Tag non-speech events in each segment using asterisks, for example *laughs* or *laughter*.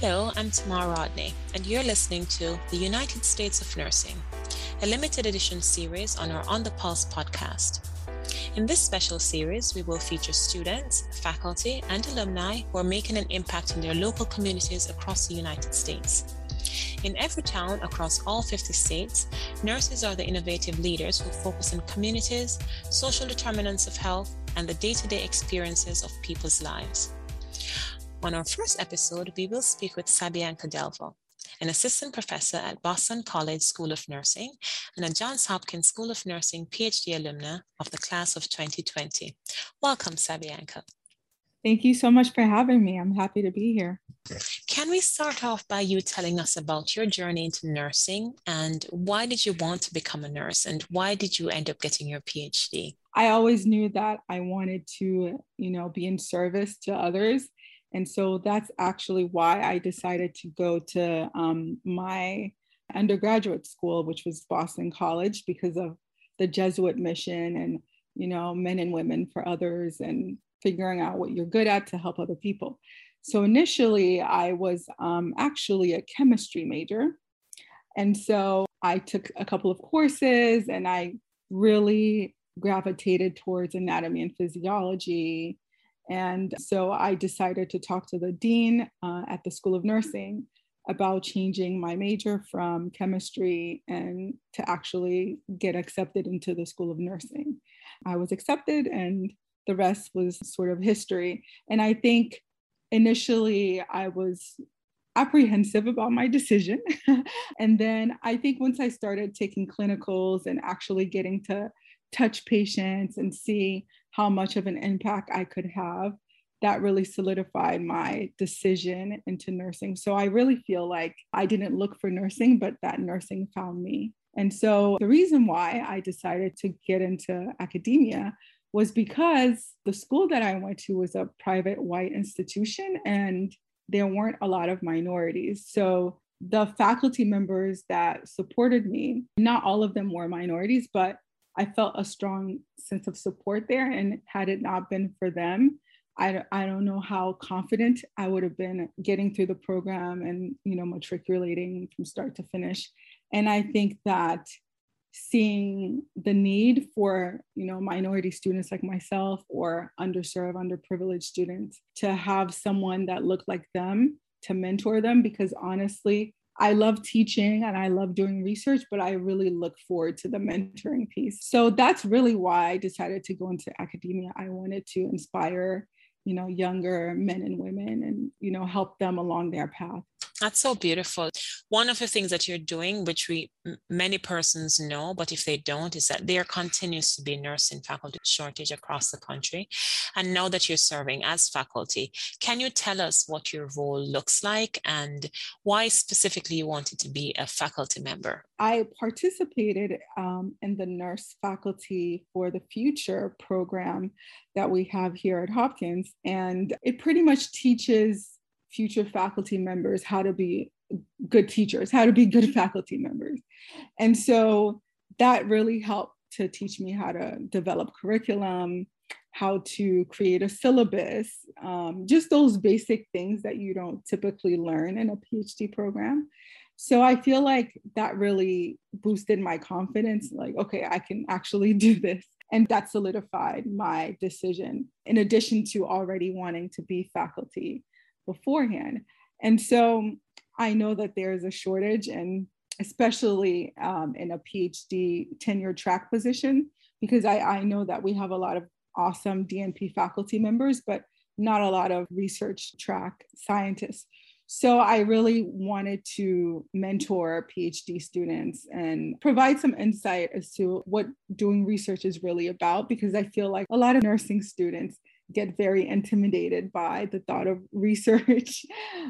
Hello, I'm Tamar Rodney, and you're listening to The United States of Nursing, a limited edition series on our On the Pulse podcast. In this special series, we will feature students, faculty, and alumni who are making an impact in their local communities across the United States. In every town across all 50 states, nurses are the innovative leaders who focus on communities, social determinants of health, and the day to day experiences of people's lives. On our first episode, we will speak with Sabianca Delva, an assistant professor at Boston College School of Nursing and a Johns Hopkins School of Nursing PhD alumna of the class of 2020. Welcome, Sabianca. Thank you so much for having me. I'm happy to be here. Can we start off by you telling us about your journey into nursing and why did you want to become a nurse and why did you end up getting your PhD? I always knew that I wanted to, you know, be in service to others and so that's actually why I decided to go to um, my undergraduate school, which was Boston College, because of the Jesuit mission and, you know, men and women for others and figuring out what you're good at to help other people. So initially, I was um, actually a chemistry major. And so I took a couple of courses and I really gravitated towards anatomy and physiology and so I decided to talk to the dean uh, at the School of Nursing about changing my major from chemistry and to actually get accepted into the School of Nursing. I was accepted, and the rest was sort of history. And I think initially I was apprehensive about my decision. *laughs* and then I think once I started taking clinicals and actually getting to touch patients and see how much of an impact I could have, that really solidified my decision into nursing. So I really feel like I didn't look for nursing, but that nursing found me. And so the reason why I decided to get into academia was because the school that I went to was a private white institution and there weren't a lot of minorities. So the faculty members that supported me, not all of them were minorities, but I felt a strong sense of support there. And had it not been for them, I, I don't know how confident I would have been getting through the program and, you know, matriculating from start to finish. And I think that seeing the need for, you know, minority students like myself or underserved, underprivileged students to have someone that looked like them to mentor them, because honestly, I love teaching and I love doing research, but I really look forward to the mentoring piece. So that's really why I decided to go into academia. I wanted to inspire, you know, younger men and women and, you know, help them along their path. That's so beautiful. One of the things that you're doing, which we many persons know, but if they don't, is that there continues to be nursing faculty shortage across the country. And now that you're serving as faculty, can you tell us what your role looks like and why specifically you wanted to be a faculty member? I participated um, in the Nurse Faculty for the Future program that we have here at Hopkins. And it pretty much teaches future faculty members how to be good teachers, how to be good faculty members. And so that really helped to teach me how to develop curriculum, how to create a syllabus, um, just those basic things that you don't typically learn in a PhD program. So I feel like that really boosted my confidence like, okay, I can actually *laughs* do this. And that solidified my decision, in addition to already wanting to be faculty beforehand. And so I know that there is a shortage, and especially um, in a PhD tenure track position, because I, I know that we have a lot of awesome DNP faculty members, but not a lot of research track scientists. So I really wanted to mentor PhD students and provide some insight as to what doing research is really about, because I feel like a lot of nursing students get very intimidated by the thought of *laughs* research.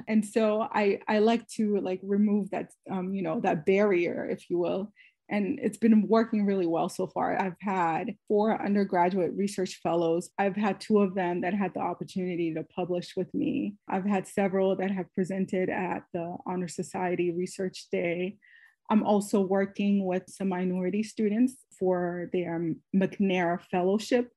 And so i i like to like remove that um, you know that barrier if you will. And it's been working really well so far. I've had four undergraduate research fellows. I've had two of them that had the opportunity to publish with me. I've had several that have presented at the honor society research day. I'm also working with some minority students for their McNair Fellowship,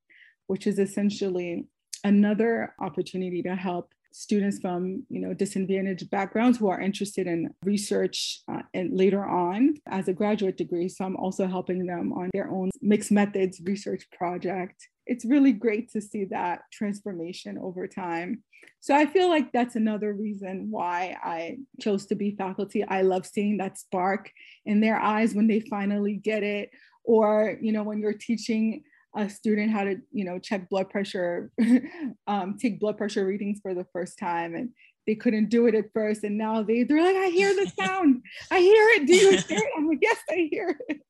which is essentially another opportunity to help students from you know disadvantaged backgrounds who are interested in research uh, and later on as a graduate degree. So i'm also helping them on their own mixed methods research project. It's really great to see that transformation over time. So i feel like that's another reason why i chose to be faculty. I love seeing that spark in their eyes when they finally get it or you know when you're teaching a student how to you know check blood pressure *laughs* um, take blood pressure readings for the first time and they couldn't do it at first and now they, they're like i hear the *laughs* sound. I hear it. Do you hear it? *laughs* I'm like yes i hear it.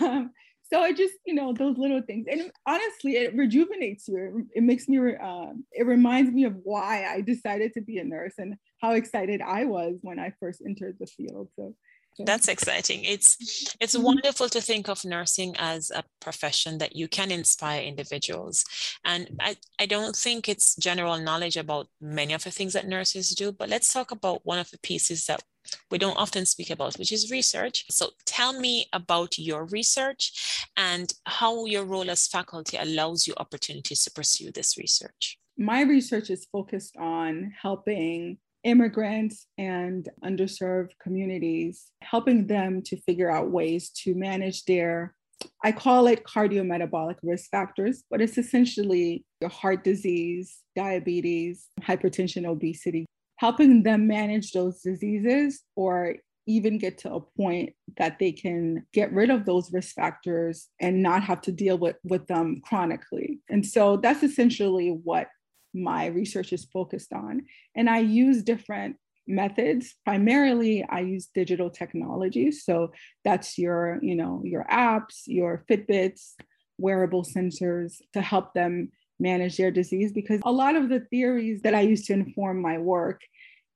Um, so it just you know those little things and honestly it rejuvenates you. It, it makes me uh, it reminds me of why i decided to be a nurse and how excited i was when i first entered the field so that's exciting. It's *laughs* it's mm-hmm. wonderful to think of nursing as a profession that you can inspire individuals. And I, I don't think it's general knowledge about many of the things that nurses do but let's talk about one of the pieces that we don't often speak about which is research. So tell me about your research and how your role as faculty allows you opportunities to pursue this research. My research is focused on helping immigrants and underserved communities, helping them to figure out ways to manage their, I call it cardiometabolic risk factors, but it's essentially your heart disease, diabetes, hypertension, obesity, helping them manage those diseases or even get to a point that they can get rid of those risk factors and not have to deal with, with them chronically. And so that's essentially what my research is focused on. And I use different methods. Primarily, I use digital technologies. So that's your, you know, your apps, your Fitbits, wearable sensors to help them manage their disease because a lot of the theories that I use to inform my work,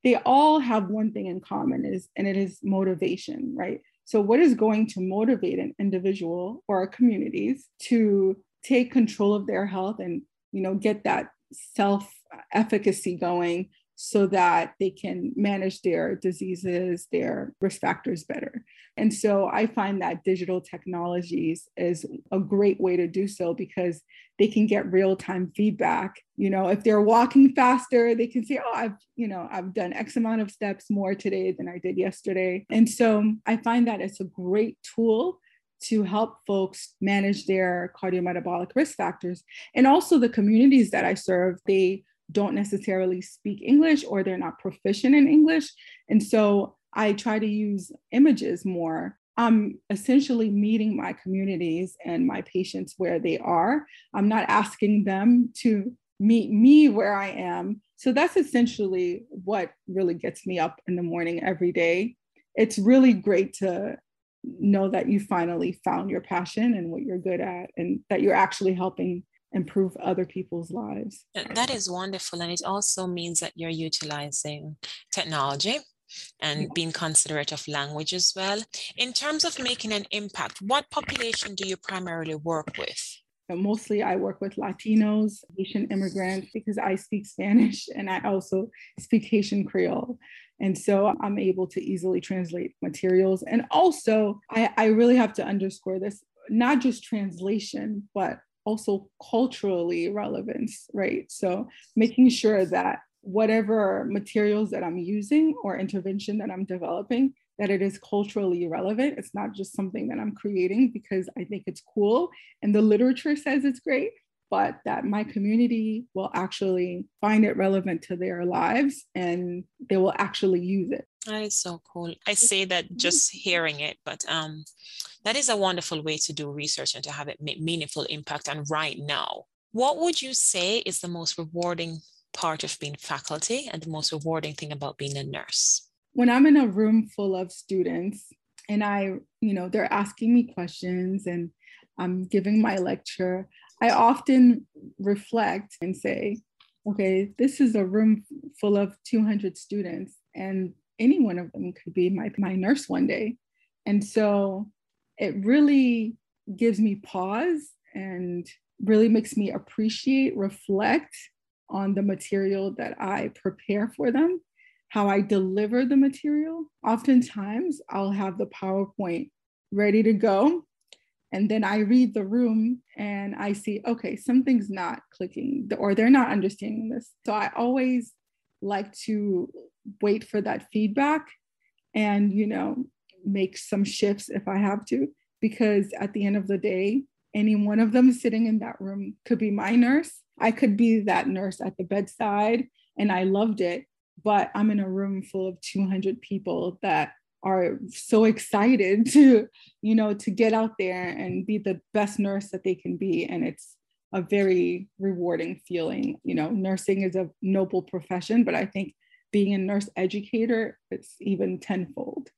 they all have one thing in common is and it is motivation, right? So what is going to motivate an individual or communities to take control of their health and you know get that self efficacy going so that they can manage their diseases, their risk factors better. And so I find that digital technologies is a great way to do so because they can get real-time feedback. You know, if they're walking faster, they can say, "Oh, I've, you know, I've done X amount of steps more today than I did yesterday." And so I find that it's a great tool to help folks manage their cardiometabolic risk factors. And also the communities that I serve, they don't necessarily speak English or they're not proficient in English. And so I try to use images more. I'm essentially meeting my communities and my patients where they are. I'm not asking them to meet me where I am. So that's essentially what really gets me up in the morning every day. It's really great to know that you finally found your passion and what you're good at and that you're actually helping improve other people's lives. That is wonderful. And it also means that you're utilizing technology and being considerate of language as well. In terms of making an impact, what population do you primarily work with? Mostly, I work with Latinos, Haitian immigrants, because I speak Spanish and I also speak Haitian Creole. And so I'm able to easily translate materials. And also, I, I really have to underscore this not just translation, but also culturally relevance, right? So making sure that whatever materials that I'm using or intervention that I'm developing, that it is culturally relevant. It's not just something that I'm creating because I think it's cool and the literature says it's great, but that my community will actually find it relevant to their lives and they will actually use it. That is so cool. I say that mm-hmm. just hearing it, but um, that is a wonderful way to do research and to have it make meaningful impact. And right now, what would you say is the most rewarding part of being faculty and the most rewarding thing about being a nurse? When I'm in a room full of students and I, you know, they're asking me questions and I'm giving my lecture, I often reflect and say, okay, this is a room full of 200 students, and any one of them could be my, my nurse one day. And so it really gives me pause and really makes me appreciate, reflect on the material that I prepare for them, how I deliver the material. Oftentimes, I'll have the PowerPoint ready to go and then I read the room and I see, okay, something's not clicking or they're not understanding this. So I always like to wait for that feedback and, you know, make some shifts if I have to, because at the end of the day, any one of them sitting in that room could be my nurse. I could be that nurse at the bedside, and I loved it. But I'm in a room full of 200 people that are so excited *laughs* to, you know, to get out there and be the best nurse that they can be. And it's a very rewarding feeling. You know, nursing is a noble profession, but I think being a nurse educator, it's even tenfold.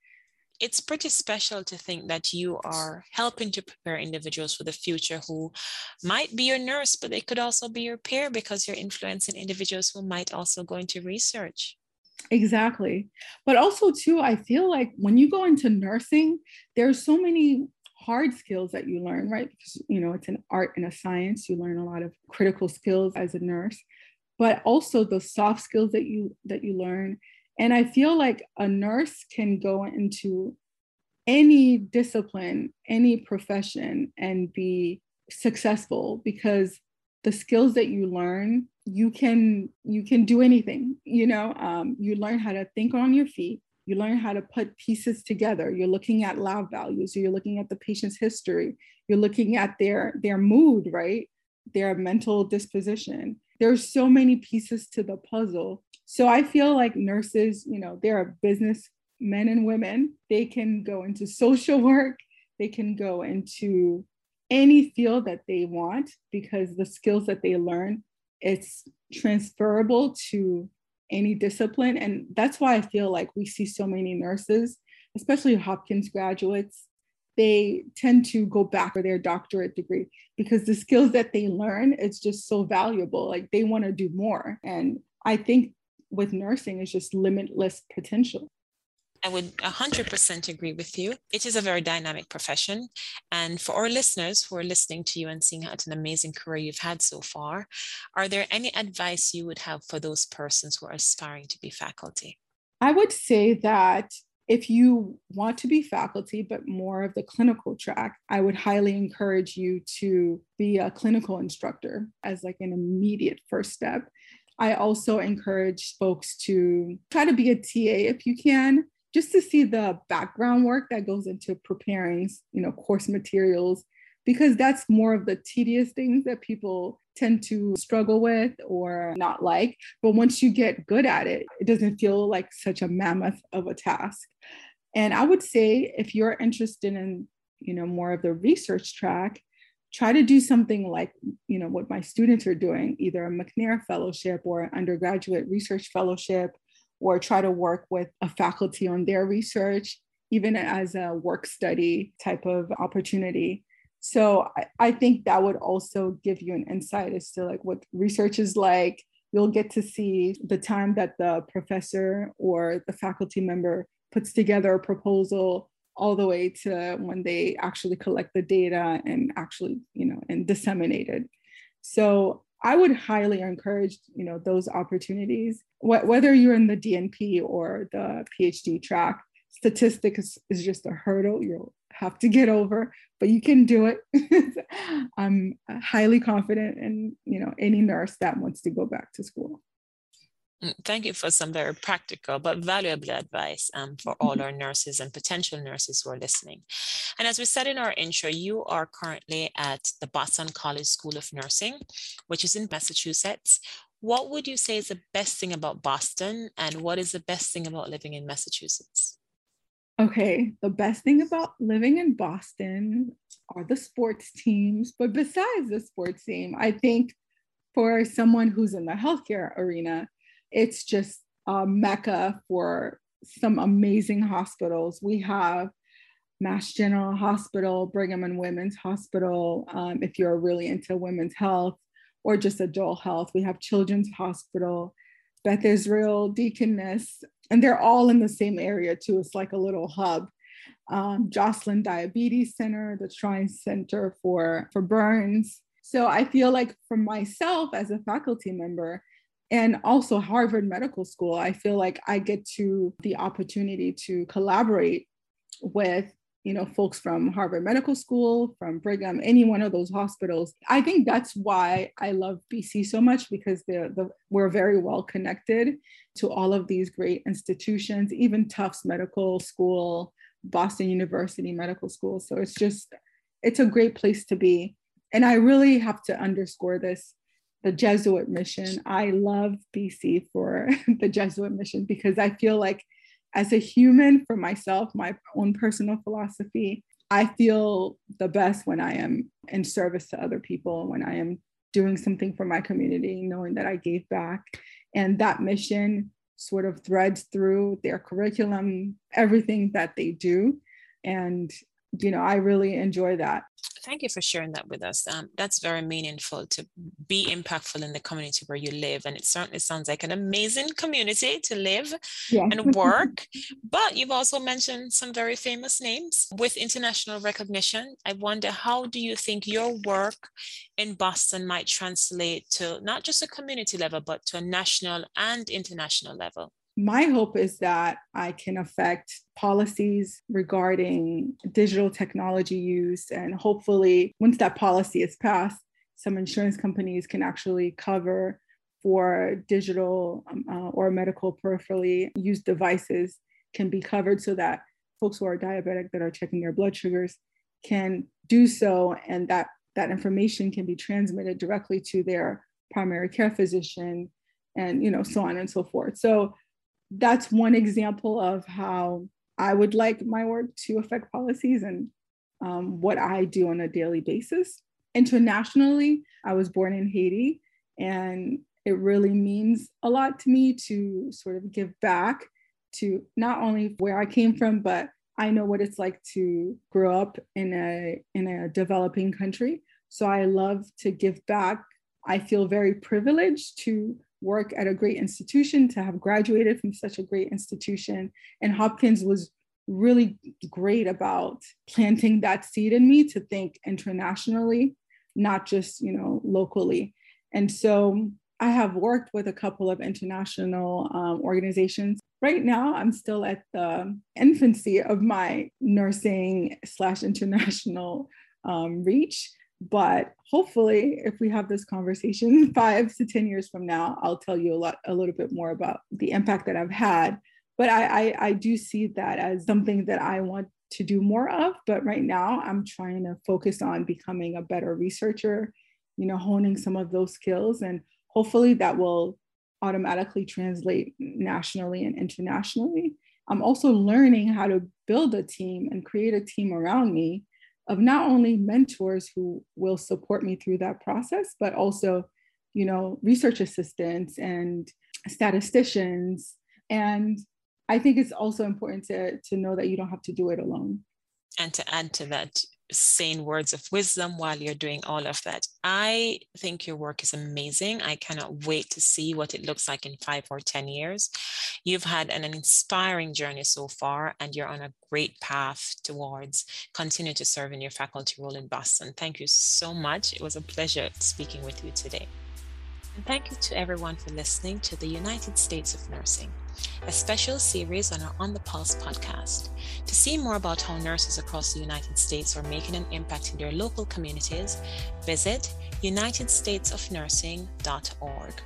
It's pretty special to think that you are helping to prepare individuals for the future who might be your nurse, but they could also be your peer because you're influencing individuals who might also go into research. Exactly. But also, too, I feel like when you go into nursing, there's so many hard skills that you learn, right? Because, you know, it's an art and a science. You learn a lot of critical skills as a nurse but also the soft skills that you that you learn and i feel like a nurse can go into any discipline any profession and be successful because the skills that you learn you can you can do anything you know? Um, you learn how to think on your feet. You learn how to put pieces together. You're looking at lab values. You're looking at the patient's history. You're looking at their their mood right? Their mental disposition. There's so many pieces to the puzzle. So I feel like nurses, you know, they're business men and women. They can go into social *laughs* work, they can go into any field that they want because the skills that they learn, it's transferable to any discipline. And that's why I feel like we see so many nurses, especially Hopkins graduates, they tend to go back for their doctorate degree because the skills that they learn it's just so valuable. Like they want to do more. And i think with nursing is just limitless potential I would 100% agree with you. It is a very dynamic profession. And for our listeners who are listening to you and seeing what an amazing career you've had so far, are there any advice you would have for those persons who are aspiring to be faculty? I would say that if you want to be faculty, but more of the clinical track, I would highly encourage you to be a clinical instructor as like an immediate first step. I also encourage folks to try to be a TA if you can, just to see the background work that goes into preparing, you know, course materials, because that's more of the tedious things that people tend to struggle with or not like. But once you get good at it, it doesn't feel like such a mammoth of a task. And I would say if you're interested in, you know, more of the research track, try to do something like, you know, what my students are doing, either a McNair fellowship or an undergraduate research fellowship, or try to work with a faculty on their research, even as a work study type of opportunity so I, I think that would also give you an insight as to like what research is like. You'll get to see the time that the professor or the faculty member puts together a proposal all the way to when they actually collect the data and actually, you know, and disseminate it. So I would highly encourage, you know, those opportunities, Wh- whether you're in the DNP or the PhD track. Statistics is just a hurdle you'll have to get over, but you can do it. *laughs* I'm highly confident in you know any nurse that wants to go back to school. Mm, thank you for some very practical but valuable advice um, for all our nurses and potential nurses who are listening. And as we said in our intro, you are currently at the Boston College School of Nursing, which is in Massachusetts. What would you say is the best thing about Boston, and what is the best thing about living in Massachusetts? Okay, the best thing about living in Boston are the sports teams. But besides the sports team, I think for someone who's in the healthcare arena, it's just a mecca for some amazing hospitals. We have Mass General Hospital, Brigham and Women's Hospital, um, if you're really into women's health or just adult health. We have Children's Hospital, Beth Israel, Deaconess, and they're all in the same area too. It's like a little hub. Um, Joslin Diabetes Center, the Shrine Center for, for Burns. So I feel like for myself as a faculty member, and also Harvard Medical School, I feel like I get to the opportunity to collaborate with you know, folks from Harvard Medical School, from Brigham, any one of those hospitals. I think that's why I love BC so much because the, the, we're very well connected to all of these great institutions, even Tufts Medical School, Boston University Medical School. So it's just, it's a great place to be. And I really have to underscore this the Jesuit mission. I love BC for *laughs* the Jesuit mission because I feel like as a human for myself, my own personal philosophy, I feel the best when I am in service to other people, when I am doing something for my community, knowing that I gave back. And that mission sort of threads through their curriculum, everything that they do. And, you know, I really enjoy that thank you for sharing that with us. Um, that's very meaningful to be impactful in the community where you live. And it certainly sounds like an amazing community to live yeah. and work. but you've also mentioned some very famous names with international recognition. I wonder how do you think your work in Boston might translate to not just a community level, but to a national and international level? My hope is that I can affect policies regarding digital technology use. And hopefully, once that policy is passed, some insurance companies can actually cover for digital um, uh, or medical peripherally used devices can be covered so that folks who are diabetic that are checking their blood sugars can do so and that that information can be transmitted directly to their primary care physician and you know so on and so forth so that's one example of how I would like my work to affect policies and um, what I do on a daily basis. Internationally, I was born in Haiti, and it really means a lot to me to sort of give back to not only where I came from, but I know what it's like to grow up in a in a developing country. So I love to give back. I feel very privileged to work at a great institution, to have graduated from such a great institution. And Hopkins was really great about planting that seed in me to think internationally, not just, you know, locally. And so I have worked with a couple of international um, organizations. Right now, I'm still at the infancy of my nursing slash international um, reach. But hopefully, if we have this conversation *laughs* five to 10 years from now, I'll tell you a lot, a little bit more about the impact that I've had. But I, I, I do see that as something that I want to do more of. But right now, I'm trying to focus on becoming a better researcher, you know, honing some of those skills. And hopefully that will automatically translate nationally and internationally. I'm also learning how to build a team and create a team around me of not only mentors who will support me through that process, but also, you know, research assistants and statisticians. And I think it's also important to, to know that you don't have to do it alone. And to add to that, saying words of wisdom while you're doing all of that. I think your work is amazing. I cannot wait to see what it looks like in five or 10 years. You've had an inspiring journey so far, and you're on a great path towards continue to serve in your faculty role in Boston. Thank you so much. It was a pleasure speaking with you today. And thank you to everyone for listening to the United States of Nursing a special series on our On the Pulse podcast. To see more about how nurses across the United States are making an impact in their local communities, visit unitedstatesofnursing.org.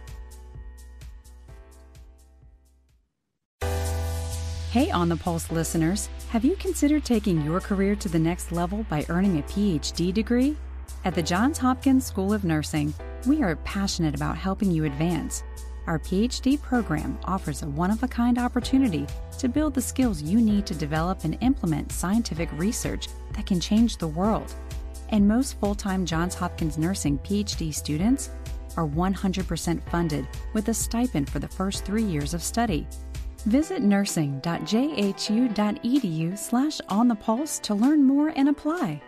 Hey, On the Pulse listeners, have you considered taking your career to the next level by earning a PhD degree? At the Johns Hopkins School of Nursing, we are passionate about helping you advance our PhD program offers a one of a kind opportunity to build the skills you need to develop and implement scientific research that can change the world. And most full time Johns Hopkins Nursing PhD students are 100% funded with a stipend for the first three years of study. Visit nursing.jhu.edu slash on the pulse to learn more and apply.